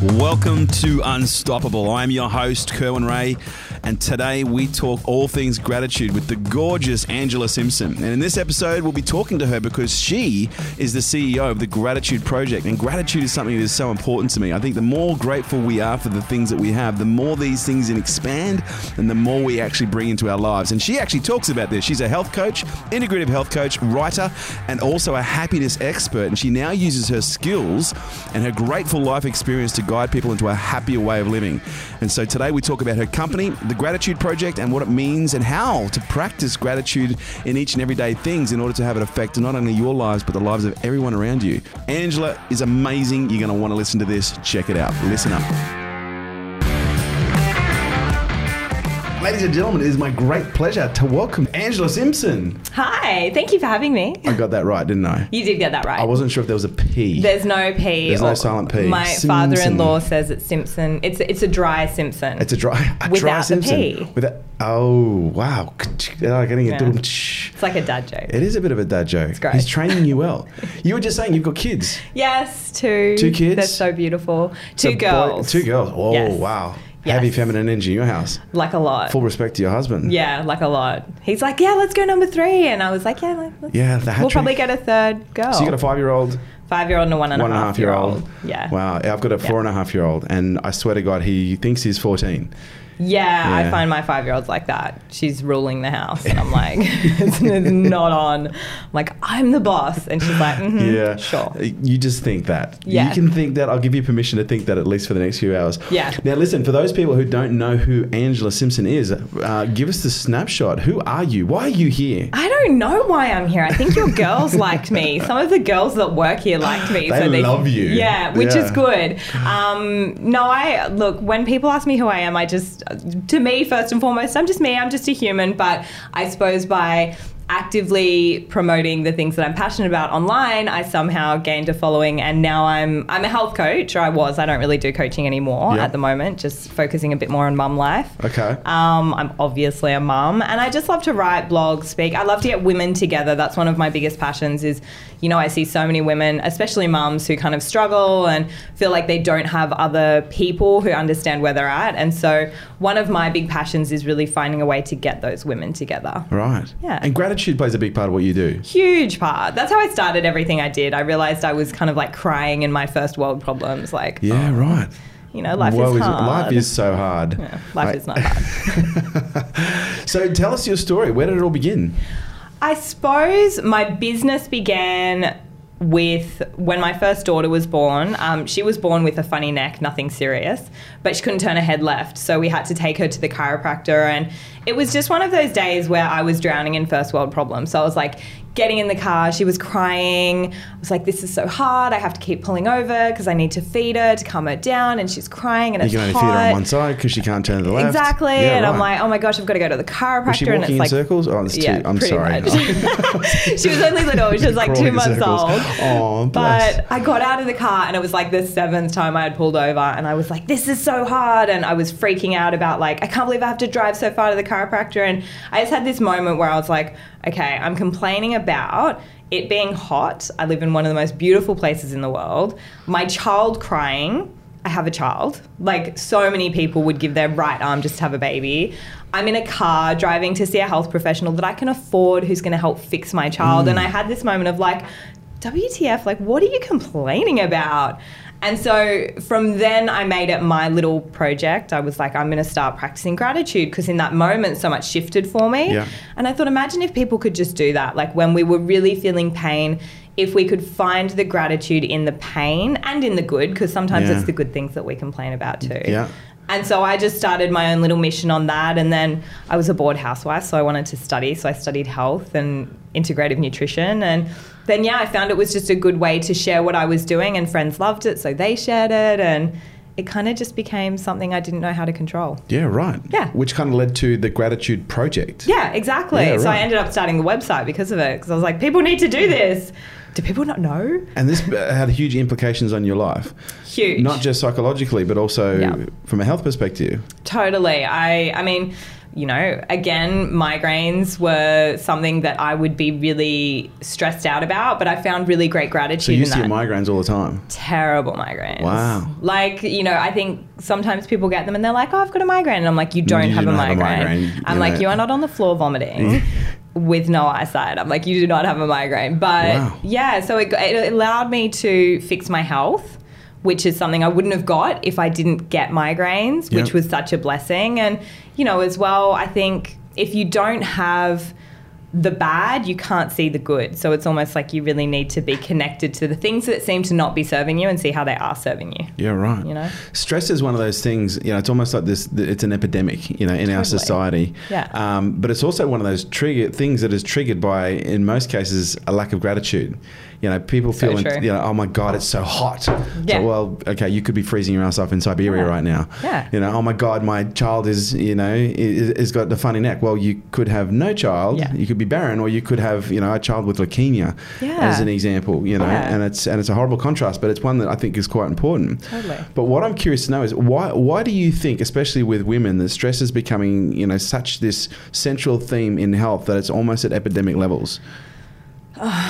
Welcome to Unstoppable. I'm your host, Kerwin Rae, and today we talk all things gratitude with the gorgeous Angela Simson. And in this episode, we'll be talking to her because she is the CEO of the Gratitude Project. And gratitude is something that is so important to me. I think the more grateful we are for the things that we have, the more these things expand and the more we actually bring into our lives. And she actually talks about this. She's a health coach, integrative health coach, writer, and also a happiness expert. And she now uses her skills and her grateful life experience to guide people into a happier way of living. And so today we talk about her company, the Gratitude Project, and what it means and how to practice gratitude in each and everyday things in order to have an effect on not only your lives, but the lives of everyone around you. Angela is amazing. You're going to want to listen to this. Check it out. Listen up. Ladies and gentlemen, it is my great pleasure to welcome Angela Simson. Hi, thank you for having me. I got that right, didn't I? You did get that right. I wasn't sure if there was a P. There's no P. There's no silent P. My Simpson. father-in-law says it's Simpson. It's it's a dry Simpson. It's a dry, a dry Without the P. With a, oh wow, Oh, getting a Yeah. It's like a dad joke. It is a bit of a dad joke. great. He's training you well. you were just saying you've got kids. yes, two. Two kids? They're so beautiful. Two So boy- girls. two girls. Oh Yes. wow. Yes. Heavy feminine energy in your house. Like a lot. Full respect to your husband. yeah, like a lot. He's like, yeah, let's go number three, and I was like, yeah, like, Yeah, the hat we'll trick. probably get a third girl. So you got a five-year-old, five-year-old and a one and one and a half year old. Yeah. Wow. I've got a four and a half year old, and I swear to God, he thinks he's fourteen. Yeah, Yeah. I find my five year old's like that. She's ruling the house, and I'm like, it's, it's not on. I'm like, I'm the boss, and she's like, mm Yeah. sure. You just think that. Yeah. You can think that. I'll give you permission to think that at least for the next few hours. Yeah. Now, listen, for those people who don't know who Angela Simson is, uh, give us the snapshot. Who are you? Why are you here? I don't know why I'm here. I think your girls liked me. Some of the girls that work here liked me. so They love you. Yeah, which Yeah. is good. Um, no, I look when people ask me who I am, I just to me first and foremost, I'm just me. I'm just a human. But I suppose by actively promoting the things that I'm passionate about online, I somehow gained a following, and now I'm I'm a health coach. Or I was. I don't really do coaching anymore Yeah. at the moment. Just focusing a bit more on mum life. Okay. Um, I'm obviously a mum, and I just love to write, blog, speak. I love to get women together. That's one of my biggest passions. Is you know I see so many women, especially mums, who kind of struggle and feel like they don't have other people who understand where they're at. And so one of my big passions is really finding a way to get those women together. Right. Yeah. And gratitude plays a big part of what you do. Huge part. That's how I started everything I did. I realized I was kind of like crying in my first world problems. Like, Yeah, oh, right. you know, life Woe is hard. life is so hard. Yeah, life Right. is not hard. So tell us your story. Where did it all begin? I suppose my business began with when my first daughter was born. Um, she was born with a funny neck, nothing serious, but she couldn't turn her head left. So we had to take her to the chiropractor. And it was just one of those days where I was drowning in first world problems. So I was like, getting in the car, she was crying. I was like, this is so hard. I have to keep pulling over because I need to feed her to calm her down. And she's crying and You it's can only hot. feed her on one side because she can't turn to the left. Exactly. Yeah, and I'm like, oh my gosh, I've got to go to the chiropractor. Was she and walking it's in like, circles? Oh, that's too. I'm sorry. she was only little. She was like two months old. Oh, bless. But I got out of the car and it was like the seventh time I had pulled over and I was like, this is so hard. And I was freaking out about like, I can't believe I have to drive so far to the chiropractor. And I just had this moment where I was like, okay, I'm complaining about it being hot. I live in one of the most beautiful places in the world. My child crying. I have a child. Like so many people would give their right arm just to have a baby. I'm in a car driving to see a health professional that I can afford who's going to help fix my child. And mm. I had this moment of like, WTF, like, what are you complaining about? And so from then, I made it my little project. I was like, I'm going to start practicing gratitude because in that moment, so much shifted for me. Yeah. And I thought, imagine if people could just do that. Like when we were really feeling pain, if we could find the gratitude in the pain and in the good, because sometimes Yeah. it's the good things that we complain about too. Yeah. And so I just started my own little mission on that. And then I was a bored housewife, so I wanted to study. So I studied health and integrative nutrition. And then, yeah, I found it was just a good way to share what I was doing. And friends loved it, so they shared it. And it kind of just became something I didn't know how to control. Yeah, right. Yeah. Which kind of led to the gratitude project. Yeah, exactly. Yeah, So right. I ended up starting the website because of it. Because I was like, people need to do this. Do people not know? And this had huge implications on your life, Huge. not just psychologically, but also Yeah. from a health perspective. Totally. I I mean, you know, again, migraines were something that I would be really stressed out about, but I found really great gratitude So you in used to that get migraines all the time. terrible migraines. Wow. Like, you know, I think sometimes people get them and they're like, oh, I've got a migraine. And I'm like, you don't, You have, a have a migraine. migraine, I'm you like, know. you are not on the floor vomiting with no eyesight. I'm like, you do not have a migraine. But Wow. yeah, so it, it allowed me to fix my health. Which is something I wouldn't have got if I didn't get migraines, which was such a blessing. And, you know, as well, I think if you don't have the bad, you can't see the good. So it's almost like you really need to be connected to the things that seem to not be serving you and see how they are serving you. Yeah, right. You know? stress is one of those things. You know, it's almost like this. It's an epidemic. You know, in our society. Yeah. Um, but it's also one of those trigger things that is triggered by, in most cases, a lack of gratitude. You know, people So feel, you know, oh my god, it's so hot. So, Yeah. well, okay, you could be freezing your ass off in Siberia Yeah. right now. Yeah. You know, oh my god, my child is, you know, is, is got the funny neck. Well, you could have no child. Yeah. You could be barren, or you could have, you know, a child with leukemia. Yeah. As an example, you know, Yeah. and it's and it's a horrible contrast, but it's one that I think is quite important. Totally. But what I'm curious to know is why why do you think, especially with women, that stress is becoming you know such this central theme in health that it's almost at epidemic levels?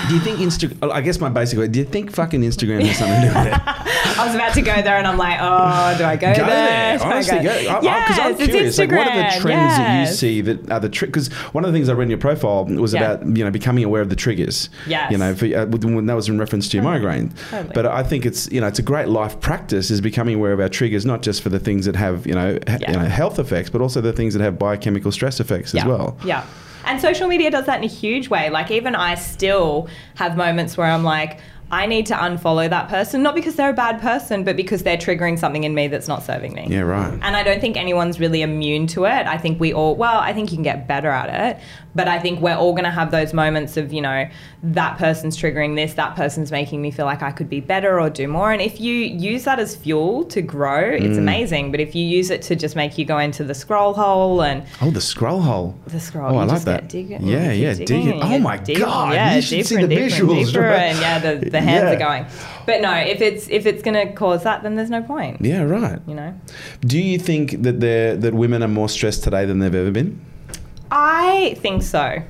Do you think Insta? I guess my basic. Do you think fucking Instagram has something to do with it? I was about to go there and I'm like, oh, do I go, Go there, I honestly. Go. go? Because I'm Yes, it's curious. Like, what are the Instagram, trends that you see that are the trick? Because one of the things I read in your profile was Yeah. about you know becoming aware of the triggers. Yes. You know, for, uh, when that was in reference to your migraine. Totally. But I think it's you know it's a great life practice is becoming aware of our triggers, not just for the things that have you know, ha- Yeah. you know health effects, but also the things that have biochemical stress effects yeah. as well. Yeah. And social media does that in a huge way. Like, even I still have moments where I'm like, I need to unfollow that person, not because they're a bad person, but because they're triggering something in me that's not serving me. Yeah, right. And I don't think anyone's really immune to it. I think we all, well, I think you can get better at it, but I think we're all going to have those moments of, you know, that person's triggering this, that person's making me feel like I could be better or do more. And if you use that as fuel to grow, it's Mm. amazing. But if you use it to just make you go into the scroll hole and Oh, the scroll hole. the scroll. Oh, I like that. Digging, Yeah, yeah, digging. and Oh my deeper, God, Yeah, you should deeper see and the deeper and visuals, deeper, right? and yeah, the, the hands Yeah. are going. But no, if it's if it's going to cause that, then there's no point. Yeah, right. You know, Do you think that they're, that women are more stressed today than they've ever been? I think so.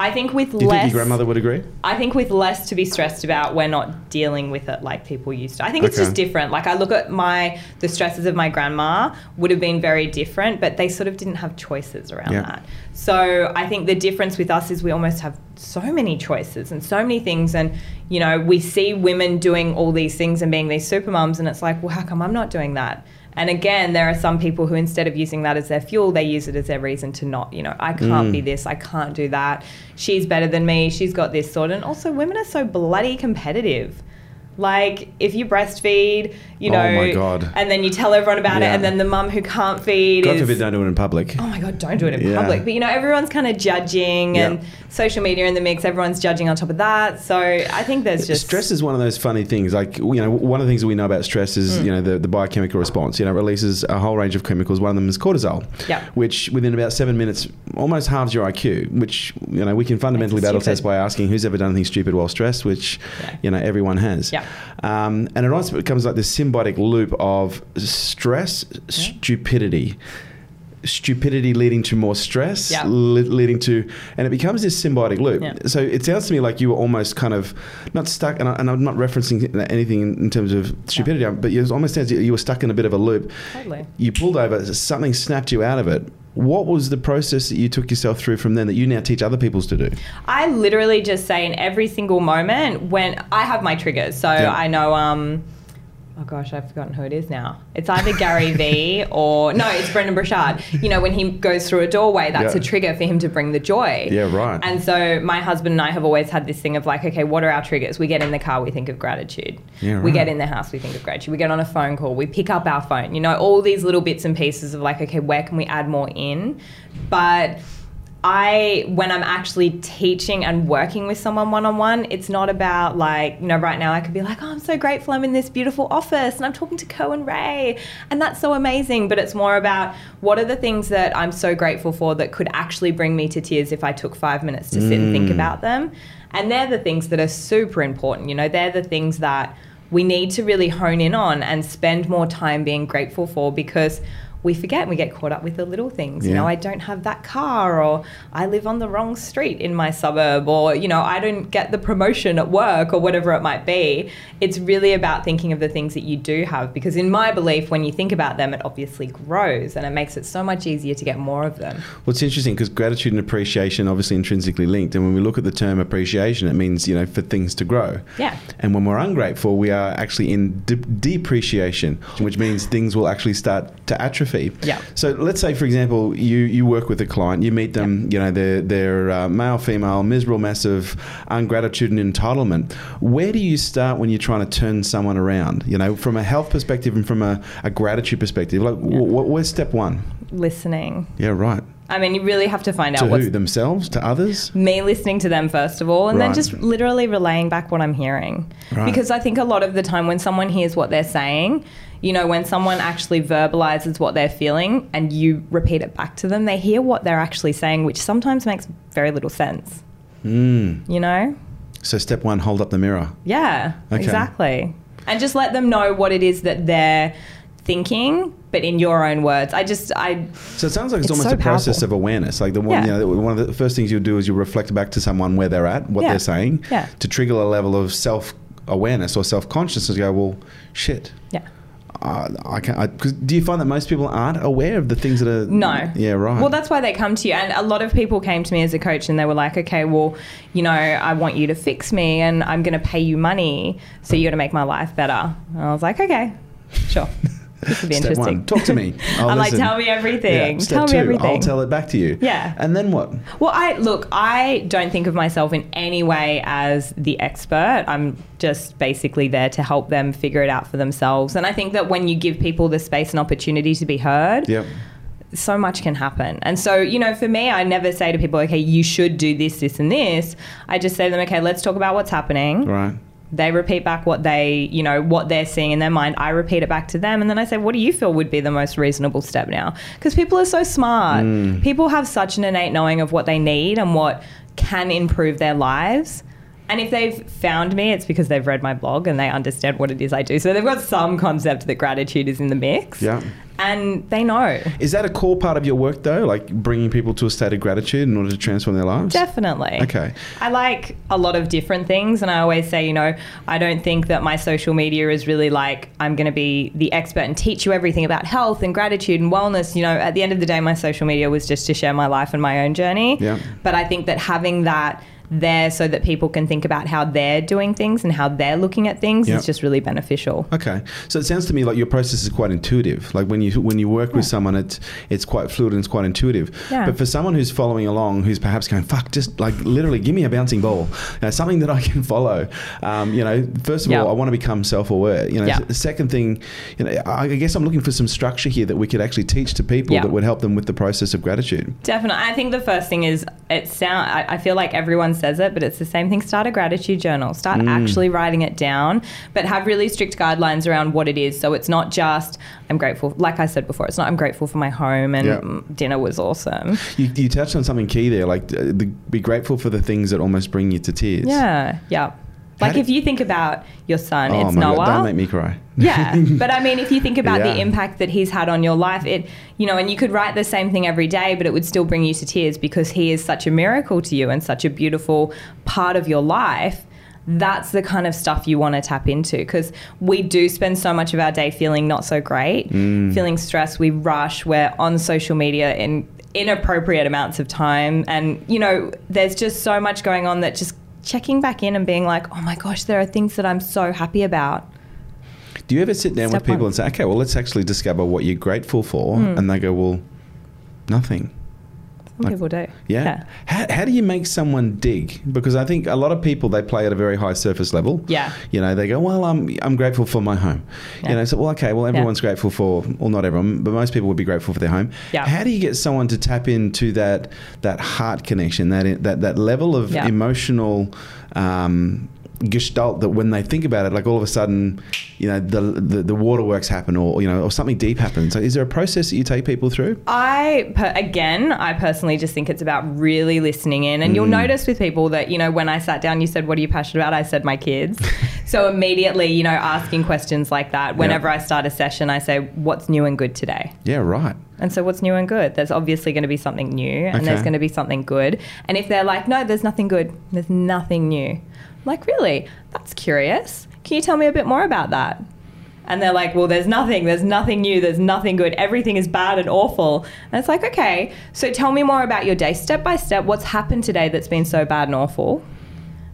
I think with Do you less, think your grandmother would agree? I think with less to be stressed about, we're not dealing with it like people used to. I think it's Okay. just different. Like I look at my the stresses of my grandma would have been very different, but they sort of didn't have choices around Yeah. that. So I think the difference with us is we almost have so many choices and so many things and you know, we see women doing all these things and being these super mums and it's like, well, how come I'm not doing that? And again, there are some people who instead of using that as their fuel, they use it as their reason to not, you know, I can't Mm. be this, I can't do that. She's better than me, she's got this sort. And also, women are so bloody competitive. Like, if you breastfeed, you Oh know, my God. and then you tell everyone about Yeah. it, and then the mum who can't feed God is. forbid, don't do it in public. Oh my god, don't do it in Yeah. public. But you know, everyone's kind of judging Yeah. and social media in the mix, everyone's judging on top of that. So I think there's just stress is one of those funny things. Like you know, one of the things that we know about stress is Mm. you know the, the biochemical response. You know, it releases a whole range of chemicals. One of them is cortisol, Yeah. which within about seven minutes almost halves your IQ. Which you know we can fundamentally battle test by asking who's ever done anything stupid while stressed, which you know everyone has. Yeah. Um, and it also becomes like this symbiotic loop of stress, stupidity. Stupidity leading to more stress, Yeah. le- leading to, and it becomes this symbiotic loop. Yeah. So it sounds to me like you were almost kind of not stuck, and, I, and I'm not referencing anything in, in terms of stupidity, but it almost sounds you were stuck in a bit of a loop. Totally. You pulled over, something snapped you out of it. What was the process that you took yourself through from then that you now teach other peoples to do? I literally just say in every single moment when I have my triggers. So. I know um oh gosh, I've forgotten who it is now. It's either Gary Vee or no, it's Brendon Burchard. You know, when he goes through a doorway, that's Yeah. a trigger for him to bring the joy. Yeah, right. And so my husband and I have always had this thing of like, okay, what are our triggers? We get in the car, we think of gratitude. Yeah, right. We get in the house, we think of gratitude. We get on a phone call, we pick up our phone. You know, all these little bits and pieces of like, okay, where can we add more in? But I, when I'm actually teaching and working with someone one on one, it's not about like, you know, right now I could be like, oh, I'm so grateful I'm in this beautiful office and I'm talking to Kerwin Rae, and that's so amazing. But it's more about what are the things that I'm so grateful for that could actually bring me to tears if I took five minutes to sit and think mm. about them. And they're the things that are super important. You know, they're the things that we need to really hone in on and spend more time being grateful for because we forget and we get caught up with the little things. You know, I don't have that car, or I live on the wrong street in my suburb, or, you know, I don't get the promotion at work, or whatever it might be. It's really about thinking of the things that you do have, because in my belief, when you think about them, it obviously grows and it makes it so much easier to get more of them. Well, it's interesting because gratitude and appreciation obviously intrinsically linked. And when we look at the term appreciation, it means, you know, for things to grow. Yeah. And when we're ungrateful, we are actually in de- depreciation, which means things will actually start to atrophy. Yeah. So let's say, for example, you, you work with a client, you meet them, you know, they're, they're uh, male, female, miserable of ungratitude and entitlement. Where do you start when you're trying to turn someone around? You know, from a health perspective and from a, a gratitude perspective, like, wh- where's step one? Listening. Yeah, right. I mean, you really have to find To out who? Themselves? To others? me listening to them first of all and then just literally relaying back what I'm hearing. Right. Because I think a lot of the time when someone hears what they're saying, you know, when someone actually verbalizes what they're feeling and you repeat it back to them, they hear what they're actually saying, which sometimes makes very little sense. Mm. You know? So step one, hold up the mirror. Yeah, Okay. exactly. And just let them know what it is that they're thinking, but in your own words. I just, I, So it sounds like it's, It's almost so a process of awareness. Like the one, Yeah. you know, one of the first things you'll do is you reflect back to someone where they're at, what Yeah. they're saying, Yeah. to trigger a level of self awareness or self consciousness. Go, well, shit. yeah. Uh, I can't. Because do you find that most people aren't aware of the things that are? No. Yeah, right. Well, that's why they come to you. And a lot of people came to me as a coach and they were like, okay, well, you know, I want you to fix me and I'm going to pay you money. So you're going to make my life better. And I was like, okay, sure. This would be Step interesting. one, talk to me. I'll I'm like, tell me everything. Yeah. Step Tell two, me everything. I'll tell it back to you. Yeah. And then what? Well, I look, I don't think of myself in any way as the expert. I'm just basically there to help them figure it out for themselves. And I think that when you give people the space and opportunity to be heard, Yep. so much can happen. And so, you know, for me, I never say to people, okay, you should do this, this, and this. I just say to them, okay, let's talk about what's happening. Right. They repeat back what they, you know, what they're seeing in their mind. I repeat it back to them. And then I say, what do you feel would be the most reasonable step now? Because people are so smart. Mm. People have such an innate knowing of what they need and what can improve their lives. And if they've found me, it's because they've read my blog and they understand what it is I do. So they've got some concept that gratitude is in the mix. Yeah. And they know. Is that a core part of your work though? Like bringing people to a state of gratitude in order to transform their lives? Definitely. Okay. I like a lot of different things, and I always say, you know, I don't think that my social media is really like I'm going to be the expert and teach you everything about health and gratitude and wellness. You know, at the end of the day, my social media was just to share my life and my own journey. Yeah. But I think that having that there so that people can think about how they're doing things and how they're looking at things Yep. is just really beneficial. Okay, so it sounds to me like your process is quite intuitive. Like when you when you work with someone, it's it's quite fluid and it's quite intuitive. Yeah. But for someone who's following along, who's perhaps going, "Fuck," just like literally, give me a bouncing ball, you know, something that I can follow. Um, you know, first of Yeah. all, I want to become self-aware. You know, Yeah. the second thing, you know, I guess I'm looking for some structure here that we could actually teach to people Yeah. that would help them with the process of gratitude. Definitely. I think the first thing is it sound I, I feel like everyone says it, but it's the same thing. Start a gratitude journal. Start actually writing it down, but have really strict guidelines around what it is. So it's not just I'm grateful. Like I said before, it's not I'm grateful for my home and Yeah. mm, dinner was awesome. You, you touched on something key there, like uh, the, be grateful for the things that almost bring you to tears. Yeah. Yeah. Like if you think about your son, Oh it's my Noah. god! Don't make me cry. yeah but i mean if you think about Yeah. the impact that he's had on your life it you know and you could write the same thing every day but it would still bring you to tears because he is such a miracle to you and such a beautiful part of your life that's the kind of stuff you want to tap into because we do spend so much of our day feeling not so great mm. feeling stressed we rush we're on social media in inappropriate amounts of time and you know there's just so much going on that just checking back in and being like oh my gosh there are things that i'm so happy about Do you ever sit down with people and say, okay, well, let's actually discover what you're grateful for? Hmm. And they go, well, nothing. Some Like- people do. Yeah. How, how do you make someone dig? Because I think a lot of people, they play at a very high surface level. Yeah. You know, they go, well, I'm, I'm grateful for my home. Yeah. You know, so, well, okay, well, everyone's grateful for, well, not everyone, but most people would be grateful for their home. Yeah. How do you get someone to tap into that, that heart connection, that, that, that level of Yeah. emotional, um, gestalt that when they think about it, like all of a sudden, you know, the the, the waterworks happen, or you know, or something deep happens. So, is there a process that you take people through? I per, again, I personally just think it's about really listening in, and you'll Mm. notice with people that you know when I sat down, you said, "What are you passionate about?" I said, "My kids." So immediately, you know, asking questions like that. Whenever I start a session, I say, "What's new and good today?" Yeah, right. And so, what's new and good? There's obviously going to be something new, and there's going to be something good. And if they're like, "No, there's nothing good. There's nothing new," I'm like, really? That's curious. Can you tell me a bit more about that? And they're like, well, there's nothing, there's nothing new, there's nothing good, everything is bad and awful. And it's like, okay, so tell me more about your day, step by step, what's happened today that's been so bad and awful.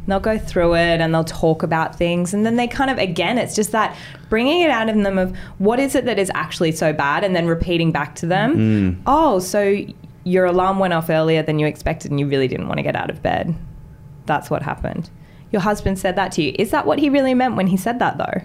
They'll go through it and they'll talk about things. And then they kind of, again, it's just that bringing it out of them of what is it that is actually so bad and then repeating back to them, mm. oh, so your alarm went off earlier than you expected and you really didn't want to get out of bed. That's what happened. Your husband said that to you. Is that what he really meant when he said that, though?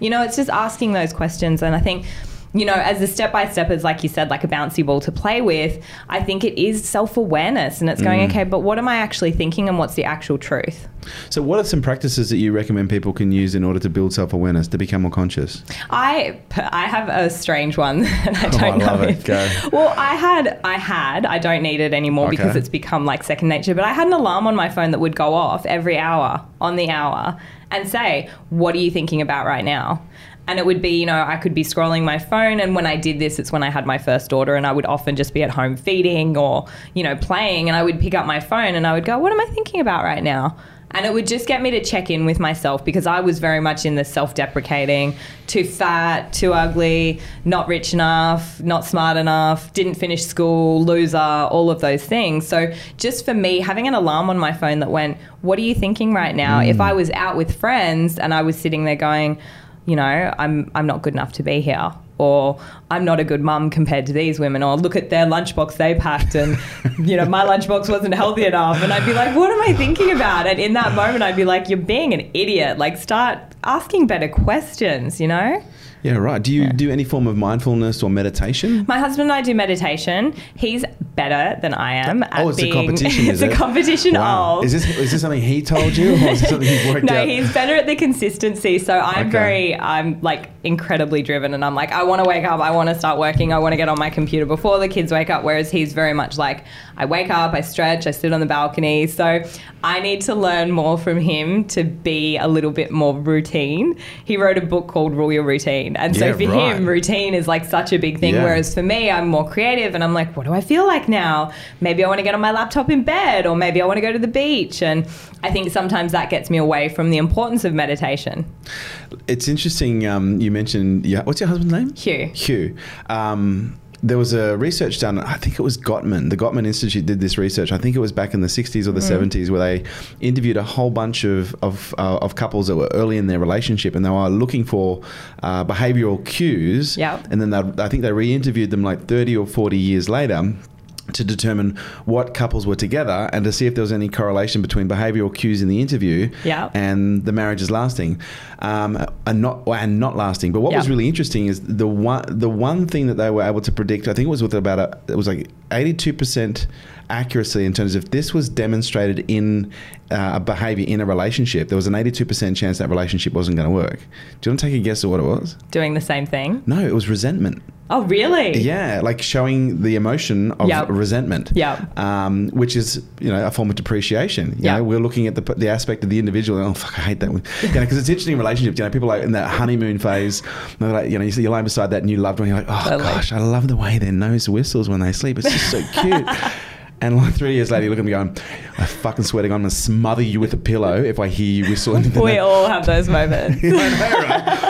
You know, it's just asking those questions. And I think, you know, as a step by step as like you said, like a bouncy ball to play with, I think it is self awareness and it's going, mm. okay, but what am I actually thinking and what's the actual truth? So, what are some practices that you recommend people can use in order to build self awareness to become more conscious? I I have a strange one and I Oh, don't I know. it. Go. Well, I had I had I don't need it anymore because it's become like second nature. But I had an alarm on my phone that would go off every hour on the hour and say, "What are you thinking about right now?" And it would be, you know, I could be scrolling my phone. And when I did this, it's when I had my first daughter, and I would often just be at home feeding or, you know, playing. And I would pick up my phone and I would go, What am I thinking about right now? And it would just get me to check in with myself because I was very much in the self deprecating, too fat, too ugly, not rich enough, not smart enough, didn't finish school, loser, all of those things. So, just for me, having an alarm on my phone that went, What are you thinking right now? If mm. I was out with friends and I was sitting there going, you know, I'm I'm not good enough to be here. Or I'm not a good mum compared to these women. Or look at their lunchbox they packed, and you know my lunchbox wasn't healthy enough. And I'd be like, "What am I thinking about?" And in that moment, I'd be like, "You're being an idiot. Like, start asking better questions." You know. Yeah, right. Do you do any form of mindfulness or meditation? My husband and I do meditation. He's better than I am. At Oh, it's a being, competition, is it's it? a competition Wow. of. Is this is this something he told you, or is this something you've worked no, out? he's better at the consistency. So I'm Okay. very, I'm like incredibly driven, and I'm like, I want to wake up, I want to start working, I want to get on my computer before the kids wake up. Whereas he's very much like, I wake up, I stretch, I sit on the balcony. So I need to learn more from him to be a little bit more routine. He wrote a book called Rule Your Routine, and so Yeah, for right. him, routine is like such a big thing. Yeah. Whereas for me, I'm more creative, and I'm like, what do I feel like now? Maybe I want to get on my laptop in bed, or maybe I want to go to the beach. And I think sometimes that gets me away from the importance of meditation. It's interesting. Um, you mentioned yeah. What's your husband's name? Hugh. Hugh. Um, there was a research done. I think it was Gottman. The Gottman Institute did this research. I think it was back in the '60s or the '70s, where they interviewed a whole bunch of of, uh, of couples that were early in their relationship, and they were looking for uh, behavioural cues. Yep. And then they, I think they re-interviewed them like 30 or 40 years later to determine what couples were together and to see if there was any correlation between behavioural cues in the interview Yeah. and the marriage is lasting um, and not and not lasting. But what was really interesting is the one the one thing that they were able to predict. I think it was with about a, it was like eighty two percent accuracy in terms of this was demonstrated in uh, a behavior in a relationship. There was an eighty two percent chance that relationship wasn't going to work. Do you want to take a guess at what it was? Doing the same thing. No, it was resentment. Oh, really? Yeah, like showing the emotion of Yep. resentment. Yep. Um, which is, you know, a form of depreciation. You Yep. know, we're looking at the, the aspect of the individual. Oh, fuck, I hate that one. You know, because it's interesting in relationships. You know, people like in that honeymoon phase, they're like, you know, you see, you're lying beside that new loved one. You're like, oh Totally. gosh, I love the way their nose whistles when they sleep. It's so cute. And like three years later, you look at me going, I fucking swear to God, I'm going to smother you with a pillow if I hear you whistle. We all have those moments. I know, right?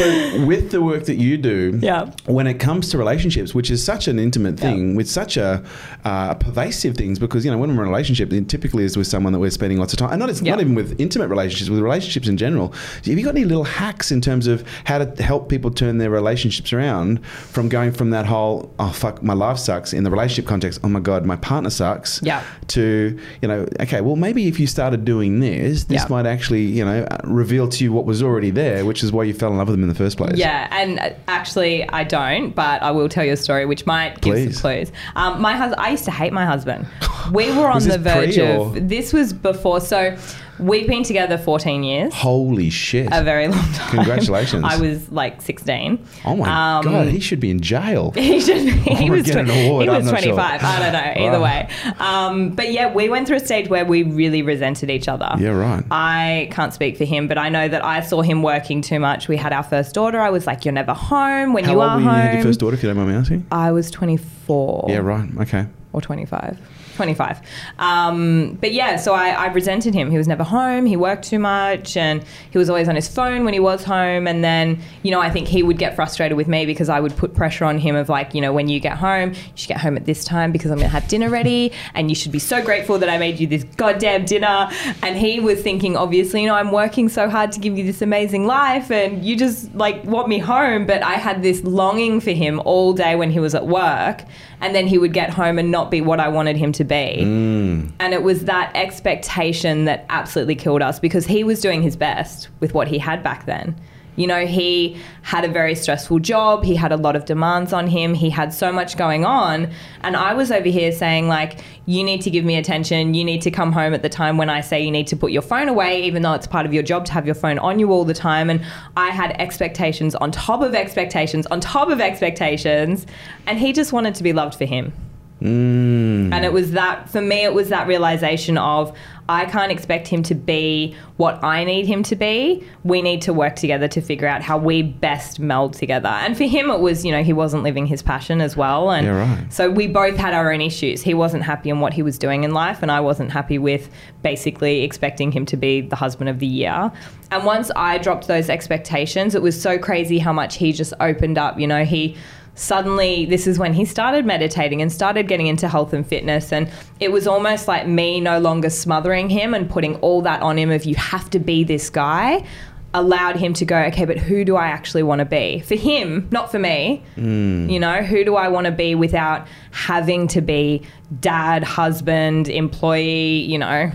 So, with the work that you do, Yeah. when it comes to relationships, which is such an intimate thing, with such a uh, pervasive things, because you know when we're in a relationship, it typically is with someone that we're spending lots of time, and not it's Yeah. not even with intimate relationships, with relationships in general. Have you got any little hacks in terms of how to help people turn their relationships around from going from that whole oh fuck my life sucks in the relationship context, oh my god my partner sucks, Yeah. to you know okay well maybe if you started doing this, this Yeah. might actually you know reveal to you what was already there, which is why you fell in love with them in the first place. Yeah, and uh, actually, I don't, but I will tell you a story which might give Please. some clues. Um, my husband, I used to hate my husband. We were on the verge of this was before. So, We've been together 14 years. Holy shit. A very long time. Congratulations. I was like 16. oh my Um, god, he should be in jail. He should. He was. tw- award, he was not sure. 25. I don't know. Either Right. way. Um, but yeah, we went through a stage where we really resented each other. Yeah, right. I can't speak for him, but I know that I saw him working too much. We had our first daughter. I was like, "You're never home when How you old are were you when you home." had your first daughter, if you don't mind me asking? I was 24. Yeah, right. Okay. Or 25 25 um, but yeah so I, I resented him. He was never home. He worked too much and he was always on his phone when he was home. And then you know i think he would get frustrated with me because i would put pressure on him of like you know when you get home you should get home at this time because i'm going to have dinner ready and you should be so grateful that i made you this goddamn dinner. And he was thinking obviously you know i'm working so hard to give you this amazing life and you just like want me home. But i had this longing for him all day when he was at work. And then he would get home and not be what I wanted him to be. Mm. And it was that expectation that absolutely killed us because he was doing his best with what he had back then. You know, he had a very stressful job, he had a lot of demands on him, he had so much going on. And I was over here saying, like, you need to give me attention, you need to come home at the time when I say you need to put your phone away, even though it's part of your job to have your phone on you all the time. And I had expectations on top of expectations on top of expectations. And he just wanted to be loved for him. Mm. And it was that, for me, it was that realization of I can't expect him to be what I need him to be. We need to work together to figure out how we best meld together. And for him, it was, you know, he wasn't living his passion as well. And Yeah, right. so we both had our own issues. He wasn't happy in what he was doing in life, and I wasn't happy with basically expecting him to be the husband of the year. And once I dropped those expectations, it was so crazy how much he just opened up. You know, he suddenly this is when he started meditating and started getting into health and fitness and it was almost like me no longer smothering him and putting all that on him of you have to be this guy allowed him to go okay but who do i actually want to be? For him not for me. Hmm. You know who do i want to be without having to be dad husband employee you know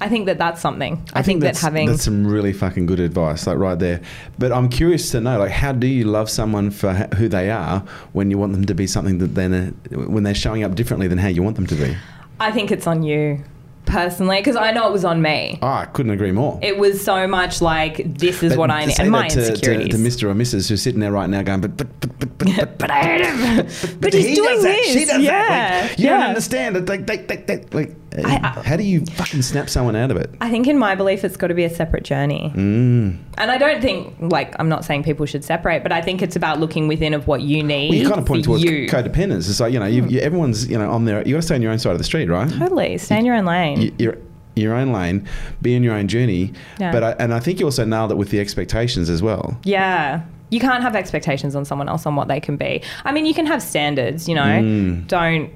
i think that that's something i, think, that having that's some really fucking good advice, like right there. But I'm curious to know, like, how do you love someone for who they are when you want them to be something that then when they're showing up differently than how you want them to be? i think it's on you personally because i know it was on me Oh, I couldn't agree more. it was so much like this is But what I need and my to, to, insecurities. to Mr. or Mrs. who's sitting there right now going, but but but but but, but, but I hate him. But, he he's doing does that, she does yeah, that. Like, you yeah. don't understand. Like, they, they, like, uh, I- how do you fucking snap someone out of it? I think in my belief, it's got to be a separate journey. Mm. And I don't think, like, I'm not saying people should separate, but I think it's about looking within of what you need. Well, you kind of point towards you. codependence. It's like you know, you, you, everyone's you know on their. You got to stay on your own side of the street, right? Totally. Stay in your own lane. y- your your own lane, be in your own journey. Yeah. But I, and I think you also nailed it with the expectations as well. Yeah. You can't have expectations on someone else on what they can be. I mean, you can have standards, you know, Mm. don't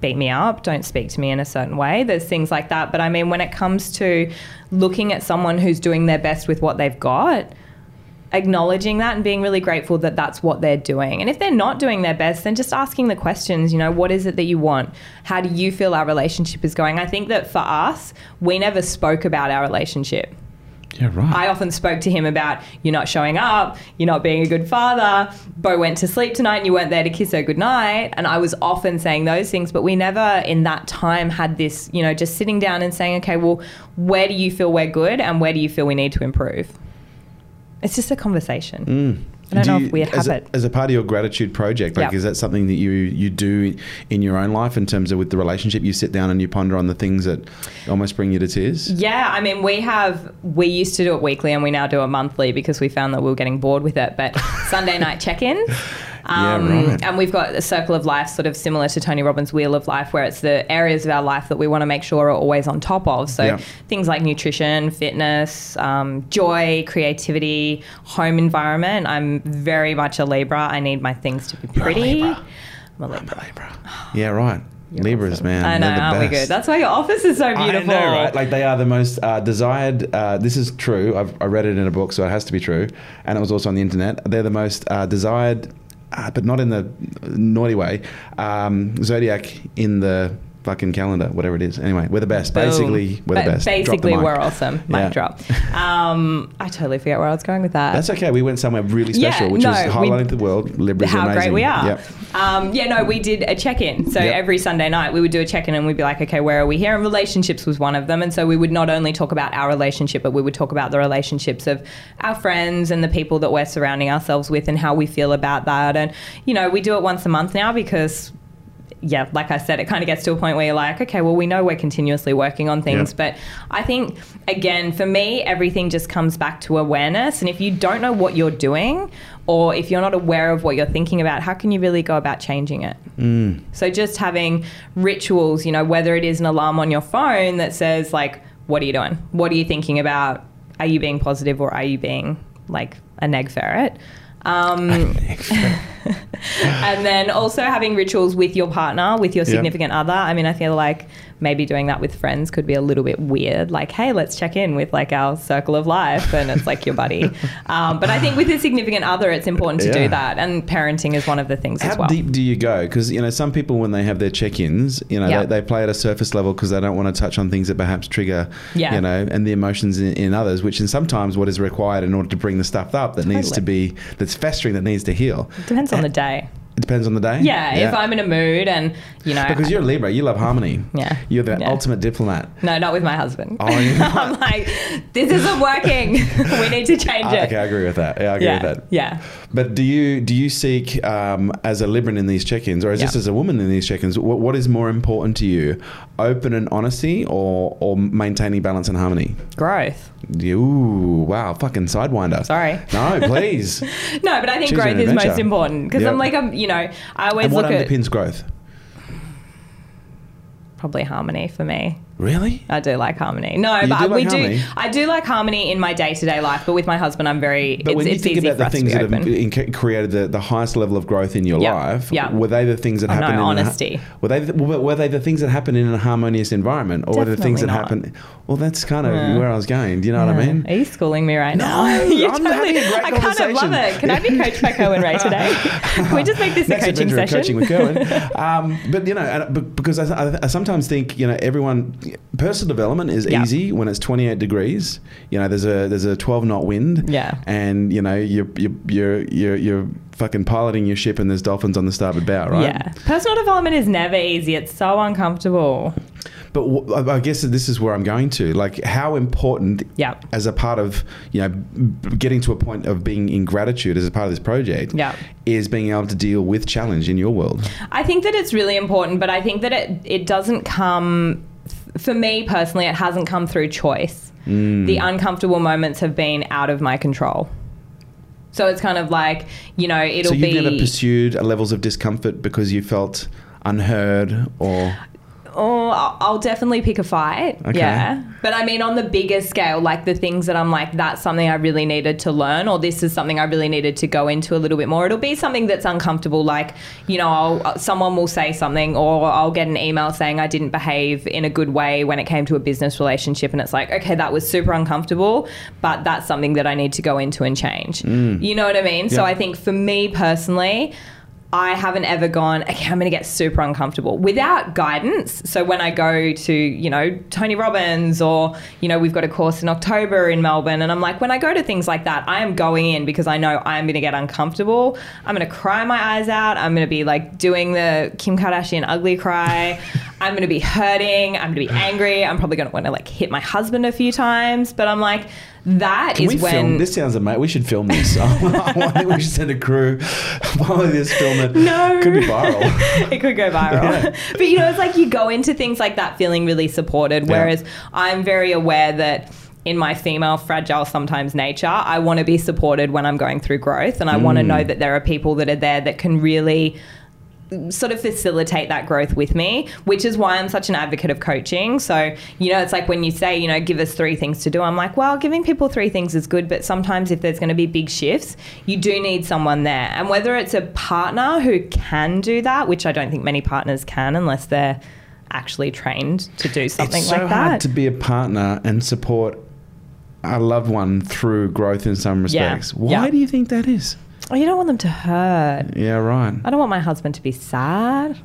beat me up, don't speak to me in a certain way. There's things like that. But I mean, when it comes to looking at someone who's doing their best with what they've got, acknowledging that and being really grateful that that's what they're doing. And if they're not doing their best, then just asking the questions, you know, what is it that you want? How do you feel our relationship is going? I think that for us, we never spoke about our relationship. Yeah, right. I often spoke to him about you're not showing up, you're not being a good father. Bo went to sleep tonight and you weren't there to kiss her goodnight. And I was often saying those things, but we never in that time had this, you know, just sitting down and saying, okay, well, where do you feel we're good and where do you feel we need to improve? It's just a conversation. Mm. I don't Do know you- if we as have a, it. as a part of your gratitude project. Like, Yeah. is that something that you you do in your own life in terms of with the relationship? You sit down and you ponder on the things that almost bring you to tears. Yeah, I mean, we have, we used to do it weekly and we now do it monthly because we found that we were getting bored with it. But Sunday night check ins. Yeah, right. And we've got a circle of life, sort of similar to Tony Robbins' Wheel of Life, where it's the areas of our life that we want to make sure are always on top of. So Yeah. things like nutrition, fitness, um, joy, creativity, home environment. I'm very much a Libra. I need my things to be You're a pretty. Libra. I'm a Libra. Yeah, right. You're Libras, awesome. man. I know, the aren't we good? That's why your office is so beautiful. I know, right? Like they are the most uh, desired. Uh, this is true. I've, I read it in a book, so it has to be true. And it was also on the internet. They're the most uh, desired, uh, but not in the naughty way. Um, zodiac in the fucking calendar, whatever it is. Anyway, we're the best. Boom. Basically, we're the best. Drop the Basically, we're awesome. Mic Yeah. drop. Um, I totally forget where I was going with that. That's okay. We went somewhere really Yeah, special, which no, was highlighting the world. Libras how great we are. Yep. Um, yeah, no, we did a check in. So Yep. every Sunday night, we would do a check in and we'd be like, okay, where are we here? And relationships was one of them. And so we would not only talk about our relationship, but we would talk about the relationships of our friends and the people that we're surrounding ourselves with and how we feel about that. And, you know, we do it once a month now because. Yeah, like I said, it kind of gets to a point where you're like, okay, well, we know we're continuously working on things. Yep. But I think, again, for me, everything just comes back to awareness. And if you don't know what you're doing, or if you're not aware of what you're thinking about, how can you really go about changing it? Mm. So just having rituals, you know, whether it is an alarm on your phone that says, like, what are you doing? What are you thinking about? Are you being positive or are you being like a neg ferret? Um, and then also having rituals with your partner, with your significant other. I mean, I feel like maybe doing that with friends could be a little bit weird. Like, hey, let's check in with like our circle of life, and it's like your buddy. Um, but I think with a significant other, it's important to Yeah. do that, and parenting is one of the things How as well. How deep do you go? Because you know, some people when they have their check-ins, you know, Yeah. they, they play at a surface level because they don't want to touch on things that perhaps trigger, Yeah. you know, and the emotions in, in others, which is sometimes what is required in order to bring the stuff up that needs to be that's festering that needs to heal. It Depends on the day. It depends on the day. Yeah, if I'm in a mood and you know, because you're a Libra, you love harmony. Yeah. you're the Yeah. ultimate diplomat. no, not with my husband. Oh, you're not? I'm like, this isn't working. we need to change Ah, it. okay, I agree with that. Yeah, I agree yeah, with that. yeah. But do you do you seek um, as a Libran in these check-ins, or as Yeah. just as a woman in these check-ins? What, what is more important to you, open and honesty, or or maintaining balance and harmony? Growth. Ooh, wow, fucking sidewinder. Sorry. No, please. No, but I think growth an is adventure. most important because Yep. I'm like, I'm, you know, I always and what look at underpins growth? probably harmony for me. Really? I do like harmony. No, You but do we like do. I do like harmony in my day to day life. But with my husband, I'm very. But it's when you it's think about the things that have open. in- created the, the highest level of growth in your Yeah, life, yeah. were they the things that Oh, no, happened? in a- honesty. were they the, were they the things that happened in a harmonious environment, or were the things that not. happened? Well, that's kind of Yeah. where I was going. Do you know what I mean? Are you schooling me right No, now? I'm having a great I kind of love it. Can I be coached by Kerwin Rae today? Can we just make this Next a coaching session? coaching with Kerwin. um, but you know, and, because I, I, I sometimes think you know everyone personal development is Yeah. easy when it's 28 degrees. You know, there's a there's a 12 knot wind. Yeah. And you know you're you're you're you're, you're fucking piloting your ship and there's dolphins on the starboard bow, right? Yeah. Personal development is never easy. It's so uncomfortable. But w- I guess this is where I'm going to. Like, how important, Yeah. as a part of you know b- getting to a point of being in gratitude as a part of this project, Yeah. is being able to deal with challenge in your world. I think that it's really important, but I think that it it doesn't come for me personally. It hasn't come through choice. Mm. The uncomfortable moments have been out of my control. So it's kind of like you know it'll so you've be never pursued levels of discomfort because you felt unheard or Oh, I'll definitely pick a fight. Okay. Yeah. But I mean, on the bigger scale, like the things that I'm like, that's something I really needed to learn, or this is something I really needed to go into a little bit more. It'll be something that's uncomfortable. Like, you know, I'll, uh, someone will say something, or I'll get an email saying I didn't behave in a good way when it came to a business relationship. And it's like, okay, that was super uncomfortable, but that's something that I need to go into and change. Mm. You know what I mean? So I think for me personally, I haven't ever gone, okay, I'm going to get super uncomfortable without guidance. So when I go to, you know, Tony Robbins or, you know, we've got a course in October in Melbourne, and I'm like, when I go to things like that, I am going in because I know I'm going to get uncomfortable. I'm going to cry my eyes out. I'm going to be like doing the Kim Kardashian ugly cry. I'm going to be hurting. I'm going to be angry. I'm probably going to want to like hit my husband a few times. But I'm like, that Can is we when. film? This sounds amazing. We should film this. I think we should send a crew. Follow this, film it. No. Could be viral. it could go viral. Yeah. But you know, it's like you go into things like that feeling really supported. Yeah. Whereas I'm very aware that in my female, fragile sometimes nature, I want to be supported when I'm going through growth. And I want to mm. know that there are people that are there that can really sort of facilitate that growth with me, which is why I'm such an advocate of coaching. So, you know, it's like when you say, you know, give us three things to do, I'm like, well, giving people three things is good, but sometimes if there's going to be big shifts, you do need someone there. And whether it's a partner who can do that, which I don't think many partners can unless they're actually trained to do something it's so like hard that. to be a partner and support a loved one through growth in some Yeah. respects. Why Yeah. do you think that is? Oh, you don't want them to hurt. Yeah, right. I don't want my husband to be sad.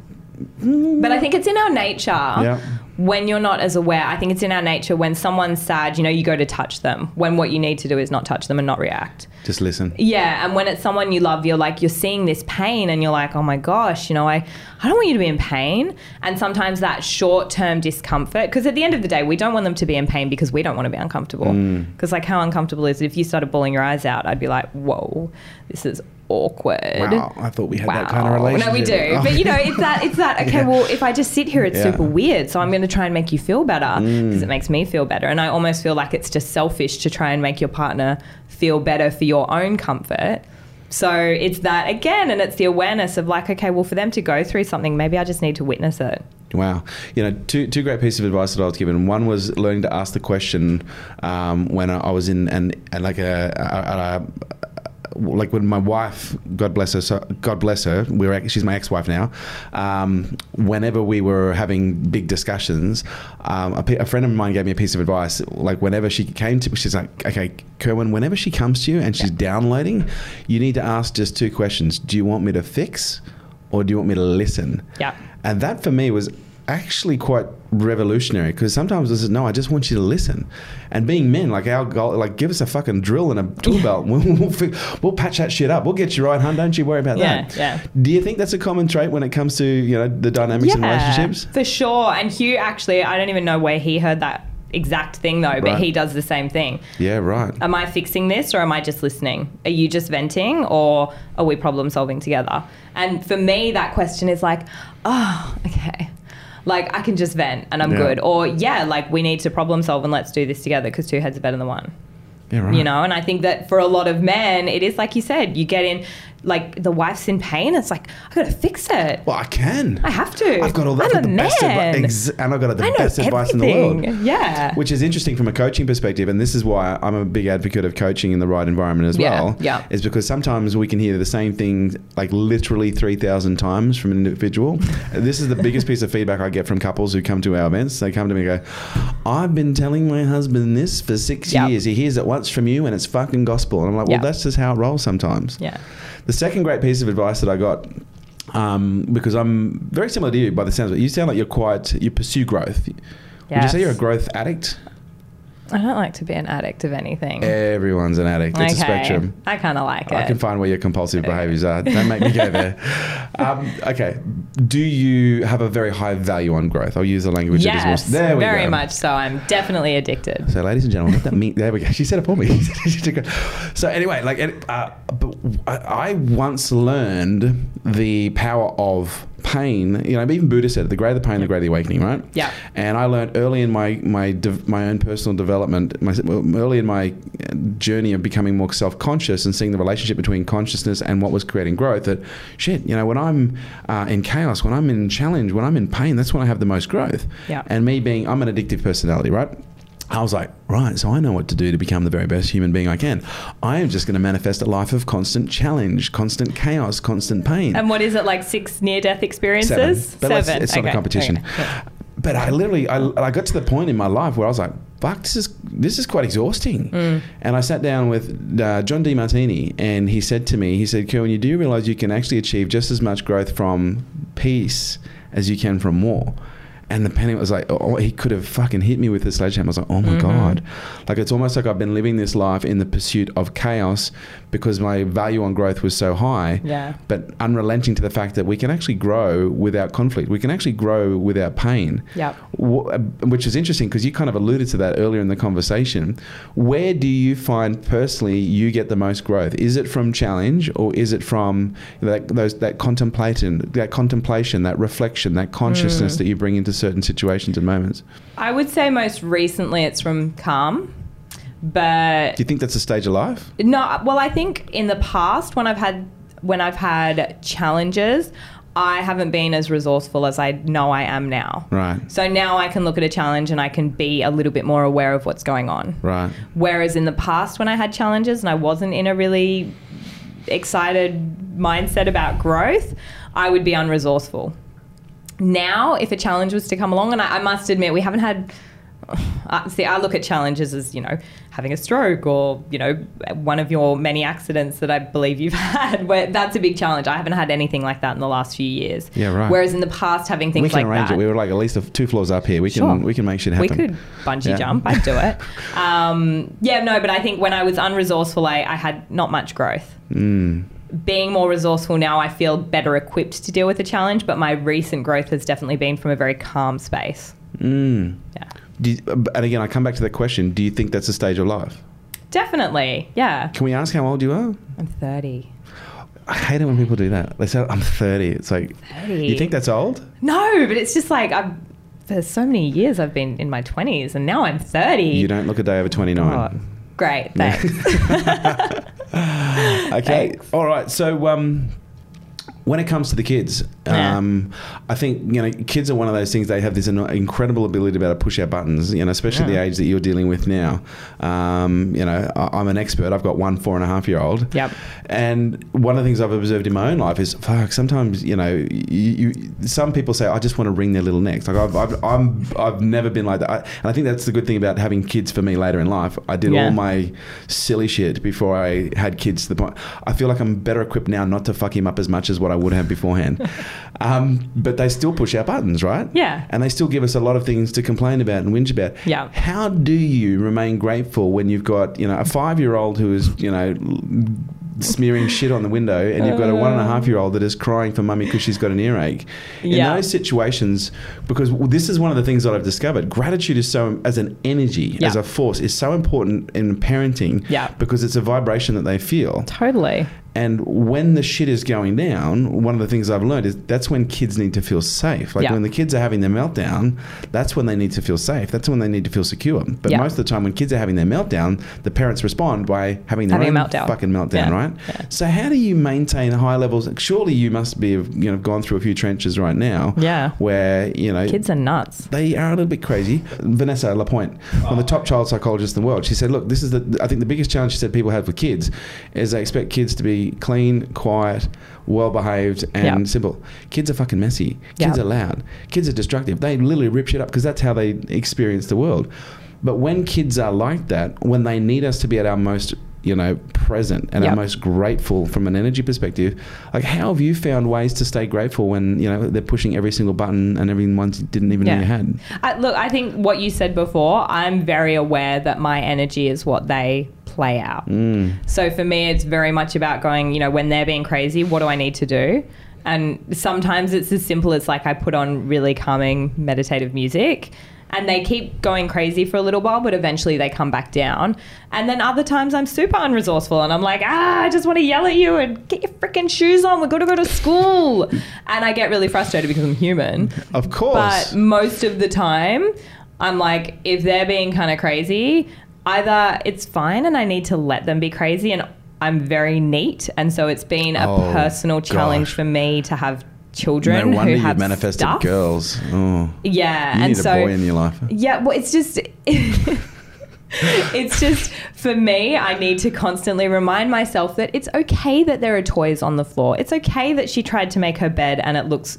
But I think it's in our nature. Yeah. When you're not as aware, I think it's in our nature when someone's sad, you know, you go to touch them when what you need to do is not touch them and not react. Just listen. Yeah, and when it's someone you love, you're like you're seeing this pain and you're like, "Oh my gosh, you know, I I don't want you to be in pain." And sometimes that short-term discomfort because at the end of the day, we don't want them to be in pain because we don't want to be uncomfortable. Mm. Because like how uncomfortable is it if you started bawling your eyes out? I'd be like, "Whoa, this is awkward." Wow, I thought we had that kind of relationship. No, we do. Oh. But you know, it's that it's that okay, Yeah. well, if I just sit here it's Yeah. Mm. super weird. So I'm going to try and make you feel better because it makes me feel better. And I almost feel like it's just selfish to try and make your partner feel better for your own comfort. So it's that again and it's the awareness of like okay, well for them to go through something, maybe I just need to witness it. Wow, you know, two two great pieces of advice that I was given. One was learning to ask the question um, when I was in and like a, a, a, like when my wife, God bless her, so God bless her, we were she's my ex-wife now. Um, whenever we were having big discussions, um, a, a friend of mine gave me a piece of advice. Like whenever she came to, me she's like, okay, Kerwin, whenever she comes to you and she's downloading, you need to ask just two questions: Do you want me to fix, or do you want me to listen? Yeah. And that for me was actually quite revolutionary because sometimes this is no, I just want you to listen. And being men, like our goal, like give us a fucking drill and a tool belt. We'll, we'll, we'll patch that shit up. We'll get you right, hun. Don't you worry about Yeah, that. yeah. Do you think that's a common trait when it comes to you know the dynamics in relationships? For sure. And Hugh actually, I don't even know where he heard that exact thing though, but Right. he does the same thing. Yeah, right. Am I fixing this or am I just listening? Are you just venting or are we problem solving together? And for me, that question is like, oh, okay. Like I can just vent and I'm Yeah. good. Or yeah, like we need to problem solve and let's do this together because two heads are better than one. Yeah, right. You know, and I think that for a lot of men, it is like you said, you get in, like the wife's in pain. It's like, I gotta fix it. Well, I can. I have to. I've got all that. I'm the best advi- man. ex- and I've got the best advice in the world. Yeah. Which is interesting from a coaching perspective, and this is why I'm a big advocate of coaching in the right environment as Yeah, well. yeah. Is because sometimes we can hear the same thing like literally 3,000 times from an individual. this is the biggest piece of feedback I get from couples who come to our events. They come to me and go, I've been telling my husband this for six Yeah. years. He hears it once from you and it's fucking gospel. And I'm like, well, Yeah. that's just how it rolls sometimes. yeah. The second great piece of advice that I got, um, because I'm very similar to you by the sounds of it, you sound like you're quite, you pursue growth. Would you say you're a growth addict? I don't like to be an addict of anything. Everyone's an addict. It's a spectrum. I kind of like it. I can find where your compulsive behaviors are. Don't make me go there. Um, okay. Do you have a very high value on growth? I'll use the language that is yes, more. There we very go. much so. I'm definitely addicted. So, ladies and gentlemen, that mean? There we go. She said it for me. so, anyway, like, uh, I once learned the power of pain. You know, even Buddha said, "The greater the pain, the greater the awakening." Right? Yeah. And I learned early in my my de- my own personal development, my, early in my journey of becoming more self conscious and seeing the relationship between consciousness and what was creating growth. That shit, you know, when I'm uh, in chaos, when I'm in challenge, when I'm in pain, that's when I have the most growth. Yeah. And me being, I'm an addictive personality, right? I was like, right, so I know what to do to become the very best human being I can. I am just going to manifest a life of constant challenge, constant chaos, constant pain. And what is it like? Six near-death experiences? Seven. But Seven. it's not a competition. okay. But I literally, I, I got to the point in my life where I was like, "Fuck, this is this is quite exhausting." Mm. And I sat down with uh, John Demartini, and he said to me, "He said, Kerwin, you do realize you can actually achieve just as much growth from peace as you can from war." And the penny was like, oh, he could have fucking hit me with the sledgehammer. I was like, oh my Mm-hmm. God. Like, it's almost like I've been living this life in the pursuit of chaos because my value on growth was so high Yeah. but unrelenting to the fact that we can actually grow without conflict. We can actually grow without pain. Uh, Which is interesting because you kind of alluded to that earlier in the conversation. Where do you find personally you get the most growth? Is it from challenge or is it from that those that contemplation, that contemplation, that reflection, that consciousness Mm. that you bring into certain situations and moments? I would say most recently it's from calm, but Do you think that's a stage of life? No, well, I think in the past when I've had when I've had challenges, I haven't been as resourceful as I know I am now. Right. So now I can look at a challenge and I can be a little bit more aware of what's going on. Right. Whereas in the past when I had challenges and I wasn't in a really excited mindset about growth, I would be unresourceful. Now, if a challenge was to come along, and I, I must admit, we haven't had Uh, see, I look at challenges as, you know, having a stroke or, you know, one of your many accidents that I believe you've had. Where that's a big challenge. I haven't had anything like that in the last few years. Yeah, right. Whereas in the past, having things we can like arrange that. it. We were like at least two floors up here. We can we can make shit we happen. could bungee Yeah. jump. I'd do it. Um, yeah, no, but I think when I was unresourceful, I, I had not much growth. Mm. Being more resourceful now, I feel better equipped to deal with the challenge. But my recent growth has definitely been from a very calm space. Mm. Yeah, you- and again, I come back to that question: Do you think that's a stage of life? definitely. Yeah, Can we ask how old you are? I'm 30. I hate it when people do that. They say I'm 30. It's like 30. you think that's old? No, but it's just like I've. For so many years, I've been in my 20s, and now I'm 30. You don't look a day over 29. Oh, great, thanks. Okay. Thanks. All right. So, um, when it comes to the kids, Yeah. um, I think you know kids are one of those things. They have this incredible ability to be able to push our buttons. You know, especially Yeah. the age that you're dealing with now. Um, you know, I, I'm an expert. I've got one four and a half year old. Yep. And one of the things I've observed in my own life is, fuck. Sometimes you know, you, you some people say, I just want to wring their little necks. Like I've, I've I'm I've never been like that. I, and I think that's the good thing about having kids for me later in life. I did Yeah. all my silly shit before I had kids. To the point, I feel like I'm better equipped now not to fuck him up as much as what I would have beforehand. um, but they still push our buttons, right? Yeah. And they still give us a lot of things to complain about and whinge about. Yeah. How do you remain grateful when you've got you know a five year old who is you know smearing shit on the window and you've got a one and a half year old that is crying for mummy because she's got an earache in Yeah. those situations because this is one of the things that i've discovered gratitude is so as an energy Yeah. as a force is so important in parenting Yeah. because it's a vibration that they feel Totally. And when the shit is going down, one of the things I've learned is that's when kids need to feel safe. Like Yeah. when the kids are having their meltdown, that's when they need to feel safe. That's when they need to feel secure. But Yeah. most of the time, when kids are having their meltdown, the parents respond by having their Having own meltdown. fucking meltdown, Yeah. right? So how do you maintain high levels? Surely you must be, you know, gone through a few trenches right now. Yeah. Where you know Kids are nuts. they are a little bit crazy. Vanessa Lapointe, one of the top child psychologists in the world, she said, "Look, this is the. I think the biggest challenge she said people have with kids is they expect kids to be clean, quiet, well behaved, and Yeah. simple. Kids are fucking messy. Kids Yeah. are loud. Kids are destructive. They literally rip shit up because that's how they experience the world. But when kids are like that, when they need us to be at our most you know, present and Yeah. our most grateful from an energy perspective. Like, how have you found ways to stay grateful when you know they're pushing every single button and everyone didn't even know Yeah. you had? I, look, I think what you said before, I'm very aware that my energy is what they play out. Mm. So for me, it's very much about going, you know, when they're being crazy, what do I need to do? And sometimes it's as simple as like I put on really calming meditative music and they keep going crazy for a little while, but eventually they come back down. And then other times I'm super unresourceful and I'm like, ah, I just want to yell at you and get your freaking shoes on. We've got to go to school. and I get really frustrated because I'm human. Of course. But most of the time, I'm like, if they're being kind of crazy, either it's fine and I need to let them be crazy and I'm very neat. And so it's been a Oh, personal challenge gosh. for me to have children no wonder who you've have manifested stuff. girls. Oh, Yeah. you and need so, a boy in your life. yeah, well, it's just. it's just for me, I need to constantly remind myself that it's okay that there are toys on the floor. It's okay that she tried to make her bed and it looks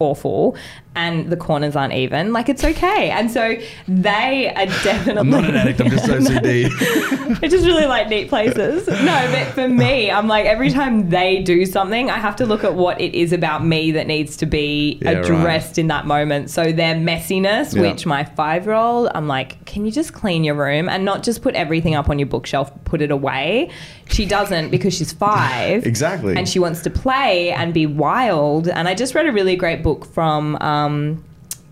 awful and the corners aren't even. Like it's okay. And so they are definitely I'm not an addict. I'm just OCD. I just really like neat places. No, but for me, I'm like every time they do something, I have to look at what it is about me that needs to be Yeah, right. addressed in that moment. So their messiness, Yeah. which my five year old, I'm like, can you just clean your room and not just put everything up on your bookshelf, put it away? She doesn't because she's five. Exactly. And she wants to play and be wild. And I just read a really great book from um,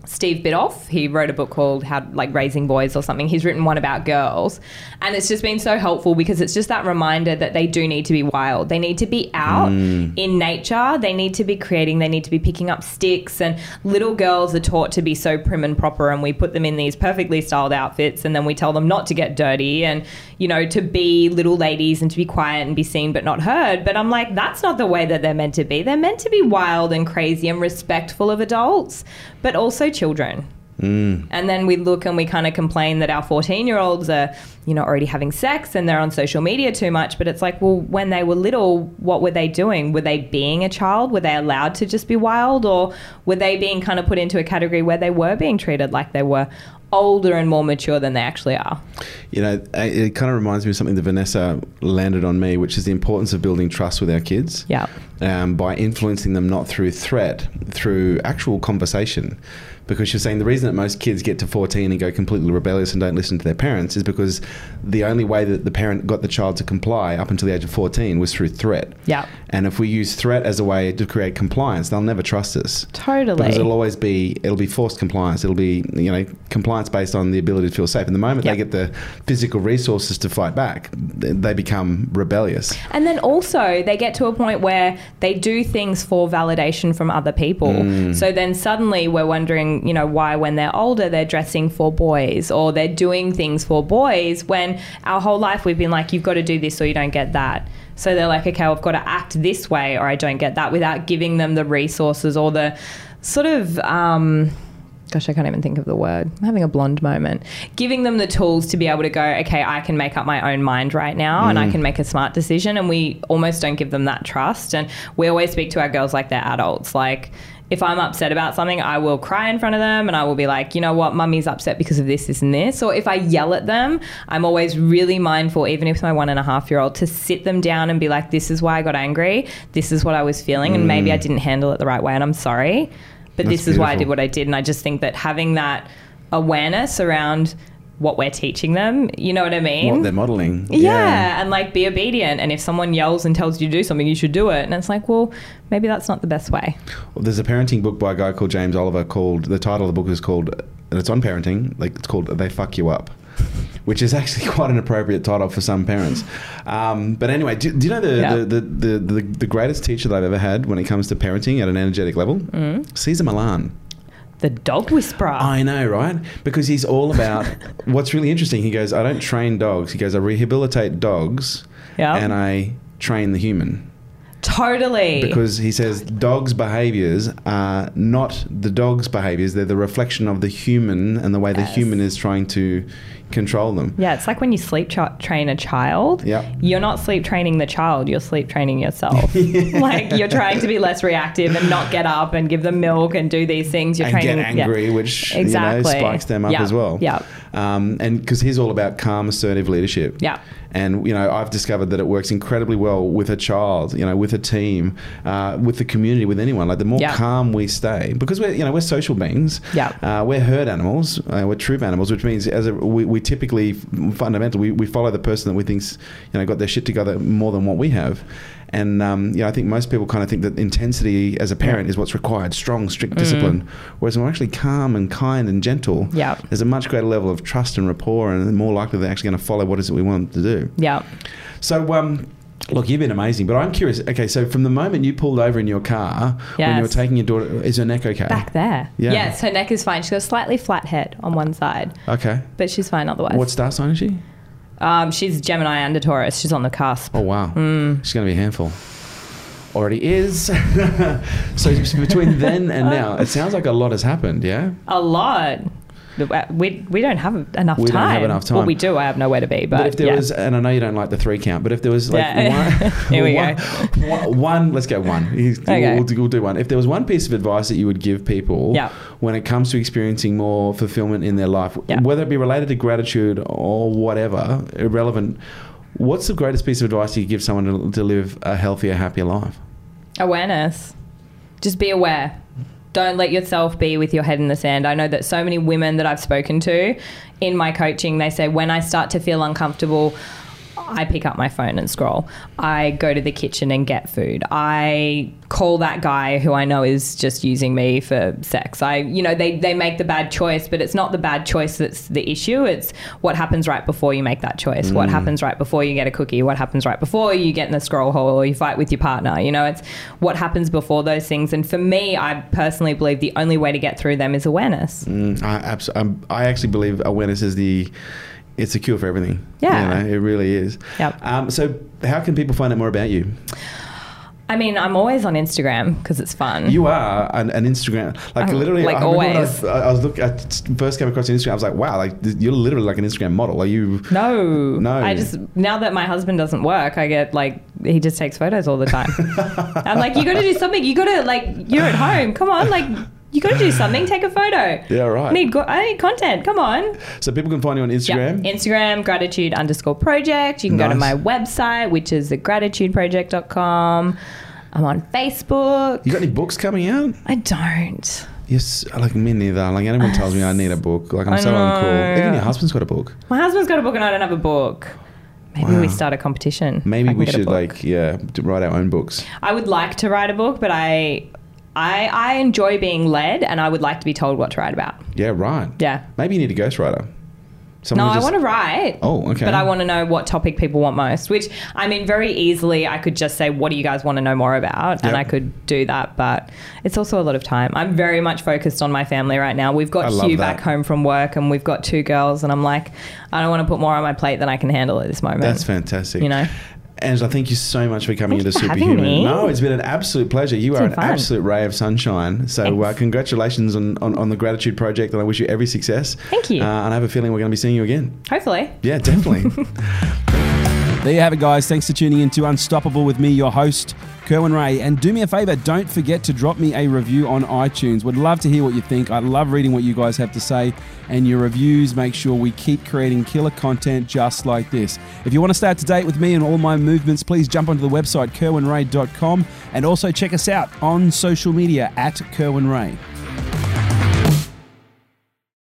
Steve Biddulph. He wrote a book called How like Raising Boys or something. He's written one about girls, and it's just been so helpful because it's just that reminder that they do need to be wild. They need to be out mm. in nature. They need to be creating. They need to be picking up sticks. And little girls are taught to be so prim and proper, and we put them in these perfectly styled outfits, and then we tell them not to get dirty and you know to be little ladies and to be quiet and be seen but not heard. But I'm like, that's not the way that they're meant to be. They're meant to be wild and crazy and respectful of adults, but also children. And then we look and we kind of complain that our 14 year olds are you know, already having sex and they're on social media too much. But it's like, well, when they were little, what were they doing? Were they being a child? Were they allowed to just be wild? Or were they being kind of put into a category where they were being treated like they were older and more mature than they actually are? You know, it kind of reminds me of something that Vanessa landed on me, which is the importance of building trust with our kids. Yeah. Um, by influencing them not through threat, through actual conversation because you're saying the reason that most kids get to 14 and go completely rebellious and don't listen to their parents is because the only way that the parent got the child to comply up until the age of 14 was through threat. Yeah. And if we use threat as a way to create compliance, they'll never trust us. Totally. Because it'll always be it'll be forced compliance. It'll be you know compliance based on the ability to feel safe. And the moment Yep. they get the physical resources to fight back, they become rebellious. And then also, they get to a point where they do things for validation from other people. Mm. So then suddenly we're wondering, you know, why when they're older they're dressing for boys or they're doing things for boys when our whole life we've been like, you've got to do this or you don't get that. So they're like, okay, I've got to act this way or I don't get that without giving them the resources or the sort of. Um, Gosh, I can't even think of the word. I'm having a blonde moment. Giving them the tools to be able to go, okay, I can make up my own mind right now and I can make a smart decision. And we almost don't give them that trust. And we always speak to our girls like they're adults. Like, if I'm upset about something, I will cry in front of them and I will be like, you know what, mummy's upset because of this, this, and this. Or if I yell at them, I'm always really mindful, even if my one and a half year old, to sit them down and be like, this is why I got angry. This is what I was feeling. And maybe I mm. didn't handle it the right way. And I'm sorry. But That's this is why I did what I did. And I just think that having that awareness around what we're teaching them, you know what I mean? What they're modeling. yeah. and like be obedient. And if someone yells and tells you to do something, you should do it. And it's like, well, maybe that's not the best way. Well, there's a parenting book by a guy called James Oliver called the title of the book is called and it's on parenting like it's called They Fuck You Up. Which is actually quite an appropriate title for some parents. Um, but anyway, do, do you know the, Yeah. the, the, the, the, the greatest teacher that I've ever had when it comes to parenting at an energetic level? Mm. Cesar Millan. The dog whisperer. I know, right? Because he's all about what's really interesting. He goes, I don't train dogs. He goes, I rehabilitate dogs Yeah. and I train the human. Totally. Because he says dogs' behaviors are not the dog's behaviors, they're the reflection of the human and the way the human is trying to control them. yeah, it's like when you sleep tra- train a child. Yep. You're not sleep training the child, you're sleep training yourself. like you're trying to be less reactive and not get up and give them milk and do these things. You're and training get yeah. angry, which you know Exactly. spikes them up Yeah. as well. Yeah. Um, and because he's all about calm, assertive leadership. Yeah. And you know, I've discovered that it works incredibly well with a child, you know, with a team, uh, with the community, with anyone. Like the more Yeah. calm we stay, because we're you know we're social beings. Yeah. Uh, we're herd animals. Uh, we're troop animals, which means as a, we, we typically fundamentally we, we follow the person that we think's you know got their shit together more than what we have. And um, you know, I think most people kind of think that intensity as a parent is what's required, strong, strict discipline. Whereas when we're actually calm and kind and gentle, Mm. Yeah. there's a much greater level of trust and rapport, and more likely they're actually going to follow what is it we want them to do. Yeah. So, um, look, you've been amazing, but I'm curious. Okay, so from the moment you pulled over in your car when you were taking your daughter, is her neck okay? Back there. Yeah. Yes, her neck is fine. She's got a slightly flat head on one side, Okay. but she's fine otherwise. What star sign is she? Um, she's Gemini and a Taurus. She's on the cusp. Oh wow, Hmm. she's going to be a handful. Already is. so between then and now, it sounds like a lot has happened. Yeah. A lot. Uh, we, we don't have enough We don't time. have enough time. Well, we do. I have nowhere to be. But, But, if there yeah. was, and I know you don't like the three count, but if there was like Yeah. one, Here we one, one- one- let's go one. Okay. We'll, do- we'll do one. If there was one piece of advice that you would give people Yeah. when it comes to experiencing more fulfillment in their life, whether it be related to gratitude or whatever, irrelevant, what's the greatest piece of advice you could give someone to, to live a healthier, happier life? awareness. Just be aware. Don't let yourself be with your head in the sand. I know that so many women that I've spoken to in my coaching, they say, when I start to feel uncomfortable, I pick up my phone and scroll. I go to the kitchen and get food. I call that guy who I know is just using me for sex. I, you know, they, they make the bad choice, but it's not the bad choice that's the issue. It's what happens right before you make that choice. What happens right before you get a cookie. What happens right before you get in the scroll hole or you fight with your partner. You know, it's what happens before those things. And for me, I personally believe the only way to get through them is awareness. Mm, I, abs- um, I actually believe awareness is the it's a cure for everything. Yeah. You know, it really is. Yep. Um, so, how can people find out more about you? I mean, I'm always on Instagram because it's fun. You are an, an Instagram, like Um, literally. like I always. I, I was looking. I first came across Instagram. I was like, wow, like you're literally like an Instagram model. Are you? no, No. I just now that my husband doesn't work, I get like he just takes photos all the time. I'm like, you got to do something. You got to like, you're at home. Come on, like, you got to do something. Take a photo. Yeah, right. I need go- I need content. Come on. So people can find you on Instagram. Yeah. Instagram, gratitude underscore project. You can go to my website, which is thegratitudeproject.com. I'm on Facebook. You got any books coming out? I don't. Yes, like me neither. Like anyone tells me I need a book, like I'm I so uncool. Even your husband's got a book. My husband's got a book and I don't have a book. Maybe we start a competition. Maybe we should like yeah write our own books. I would like to write a book, but I, I, I enjoy being led, and I would like to be told what to write about. Yeah, right. Yeah. Maybe you need a ghostwriter. No, Someone who I want to write. Oh, okay. But I want to know what topic people want most, which I mean, very easily I could just say, What do you guys want to know more about? And Yep. I could do that, but it's also a lot of time. I'm very much focused on my family right now. We've got Hugh that. back home from work and we've got two girls, and I'm like, I don't want to put more on my plate than I can handle at this moment. That's fantastic. You know? Angela, thank you so much for coming Thank into for Superhuman. No, it's been an absolute pleasure. You It's are an fun. absolute ray of sunshine. So, uh, congratulations on, on, on the Gratitude Project, and I wish you every success. Thank you. Uh, and I have a feeling we're going to be seeing you again. Hopefully. Yeah, definitely. there you have it, guys. Thanks for tuning in to Unstoppable with me, your host, Kerwin Rae. And do me a favor, don't forget to drop me a review on iTunes. Would love to hear what you think. I love reading what you guys have to say. And your reviews make sure we keep creating killer content just like this. If you want to stay up to date with me and all my movements, please jump onto the website, kerwinrae.com. And also check us out on social media at Kerwin Rae.